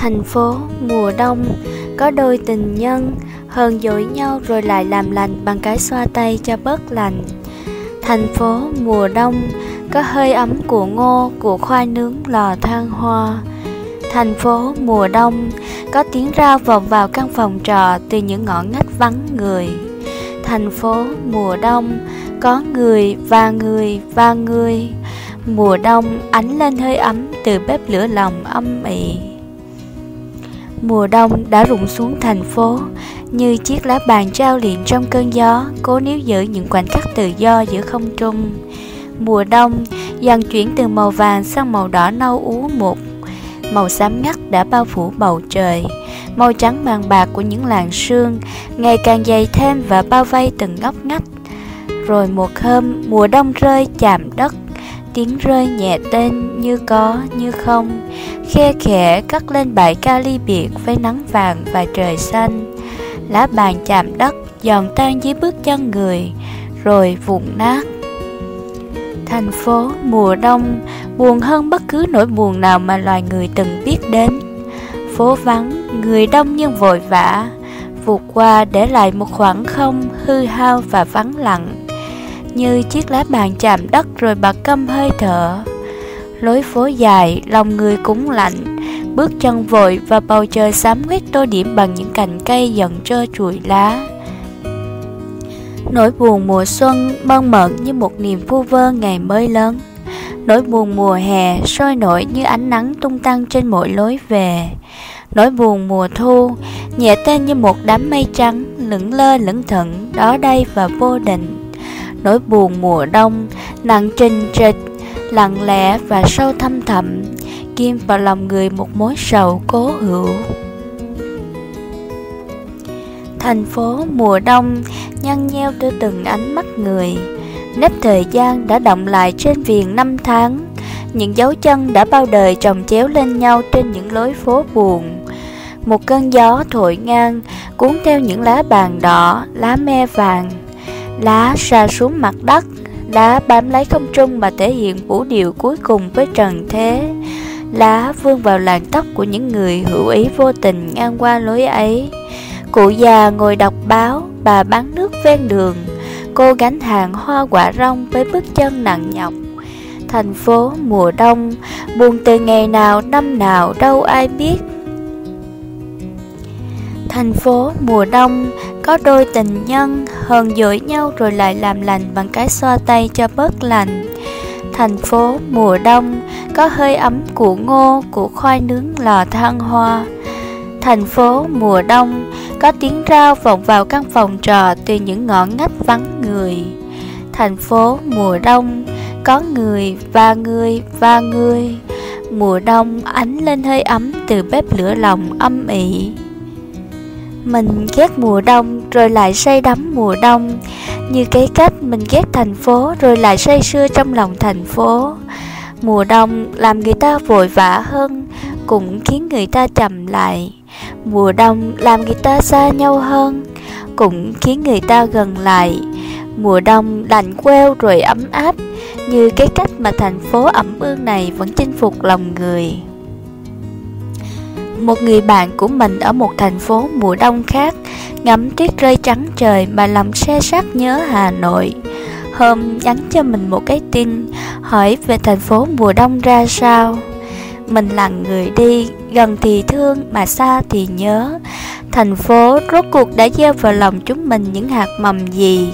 Thành phố mùa đông, Có đôi tình nhân Hờn dỗi nhau rồi lại làm lành Bằng cái xoa tay cho bớt lành Thành phố mùa đông, Có hơi ấm của ngô, Của khoai nướng, lò than hoa. Thành phố mùa đông, Có tiếng rao vọng vào căn phòng trọ Từ những ngõ ngách vắng người. Thành phố mùa đông, Có người, và người và người. Mùa đông, ánh lên hơi ấm Từ bếp lửa lòng âm ỉ Mùa đông đã rụng xuống thành phố, Như chiếc lá bàn trao liện trong cơn gió, Cố níu giữ những khoảnh khắc tự do giữa không trung. Mùa đông dần chuyển từ màu vàng sang màu đỏ nâu ú mục. Màu xám ngắt đã bao phủ bầu trời. Màu trắng vàng bạc của những làn sương Ngày càng dày thêm và bao vây từng ngóc ngách. Rồi một hôm, mùa đông rơi chạm đất tiếng rơi nhẹ tên như có, như không. Khe khẽ cắt lên bãi ca ly biệt với nắng vàng và trời xanh. Lá bàn chạm đất giòn tan dưới bước chân người, rồi vụn nát. Thành phố mùa đông, buồn hơn bất cứ nỗi buồn nào mà loài người từng biết đến. Phố vắng, người đông nhưng vội vã, vụt qua để lại một khoảng không hư hao và vắng lặng như chiếc lá bàn chạm đất rồi bật câm hơi thở. Lối phố dài, lòng người cũng lạnh, bước chân vội và bầu trời xám quét tô điểm bằng những cành cây dần trơ trụi lá. Nỗi buồn mùa xuân mơn mởn như một niềm vu vơ ngày mới lớn. Nỗi buồn mùa hè sôi nổi như ánh nắng tung tăng trên mỗi lối về. Nỗi buồn mùa thu nhẹ tên như một đám mây trắng lững lơ lững thững đó đây và vô định nỗi buồn mùa đông, nặng trình trịch lặng lẽ và sâu thâm thẳm kim vào lòng người một mối sầu cố hữu. Thành phố mùa đông nhăn nheo đưa từng ánh mắt người, nếp thời gian đã động lại trên viền năm tháng. Những dấu chân đã bao đời chồng chéo lên nhau trên những lối phố buồn. Một cơn gió thổi ngang, cuốn theo những lá bàn đỏ, lá me vàng. Lá sa xuống mặt đất Lá bám lấy không trung mà thể hiện vũ điệu cuối cùng với trần thế. Lá vươn vào làn tóc của những người hữu ý vô tình ngang qua lối ấy. Cụ già ngồi đọc báo, bà bán nước ven đường. Cô gánh hàng hoa quả rong với bước chân nặng nhọc. Thành phố mùa đông, buồn từ ngày nào năm nào đâu ai biết. Thành phố mùa đông có đôi tình nhân hờn dỗi nhau rồi lại làm lành bằng cái xoa tay cho bớt lành. Thành phố mùa đông có hơi ấm của ngô, của khoai nướng lò than hoa. Thành phố mùa đông có tiếng rao vọng vào căn phòng trọ từ những ngõ ngách vắng người. Thành phố mùa đông có người và người và người. Mùa đông ánh lên hơi ấm từ bếp lửa lòng âm ỉ. Mình ghét mùa đông, rồi lại say đắm mùa đông. Như cái cách mình ghét thành phố, rồi lại say sưa trong lòng thành phố. Mùa đông làm người ta vội vã hơn, Cũng khiến người ta chậm lại. Mùa đông làm người ta xa nhau hơn, Cũng khiến người ta gần lại. Mùa đông lạnh queo rồi ấm áp, Như cái cách mà thành phố ẩm ương này vẫn chinh phục lòng người một người bạn của mình ở một thành phố mùa đông khác, Ngắm tuyết rơi trắng trời mà lòng xe sắc nhớ Hà Nội. Hôm nhắn cho mình một cái tin, Hỏi về thành phố mùa đông ra sao. Mình là người đi, Gần thì thương mà xa thì nhớ. Thành phố rốt cuộc đã gieo vào lòng chúng mình những hạt mầm gì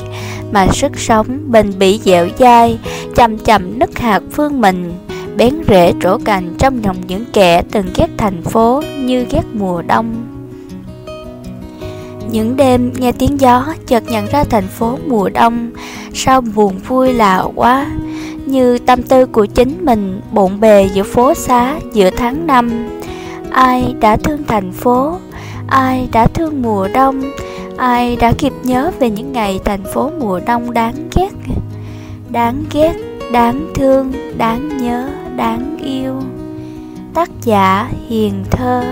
Mà sức sống bền bỉ dẻo dai Chậm chậm nứt hạt phương mình bén rễ trổ cành trong lòng những kẻ từng ghét thành phố như ghét mùa đông. Những đêm nghe tiếng gió chợt nhận ra thành phố mùa đông Sao buồn vui lạ quá. Như tâm tư của chính mình bộn bề giữa phố xá giữa tháng năm. Ai đã thương thành phố? Ai đã thương mùa đông? Ai đã kịp nhớ về những ngày thành phố mùa đông đáng ghét? Đáng ghét, đáng thương, đáng nhớ đáng yêu. Tác giả hiền thơ.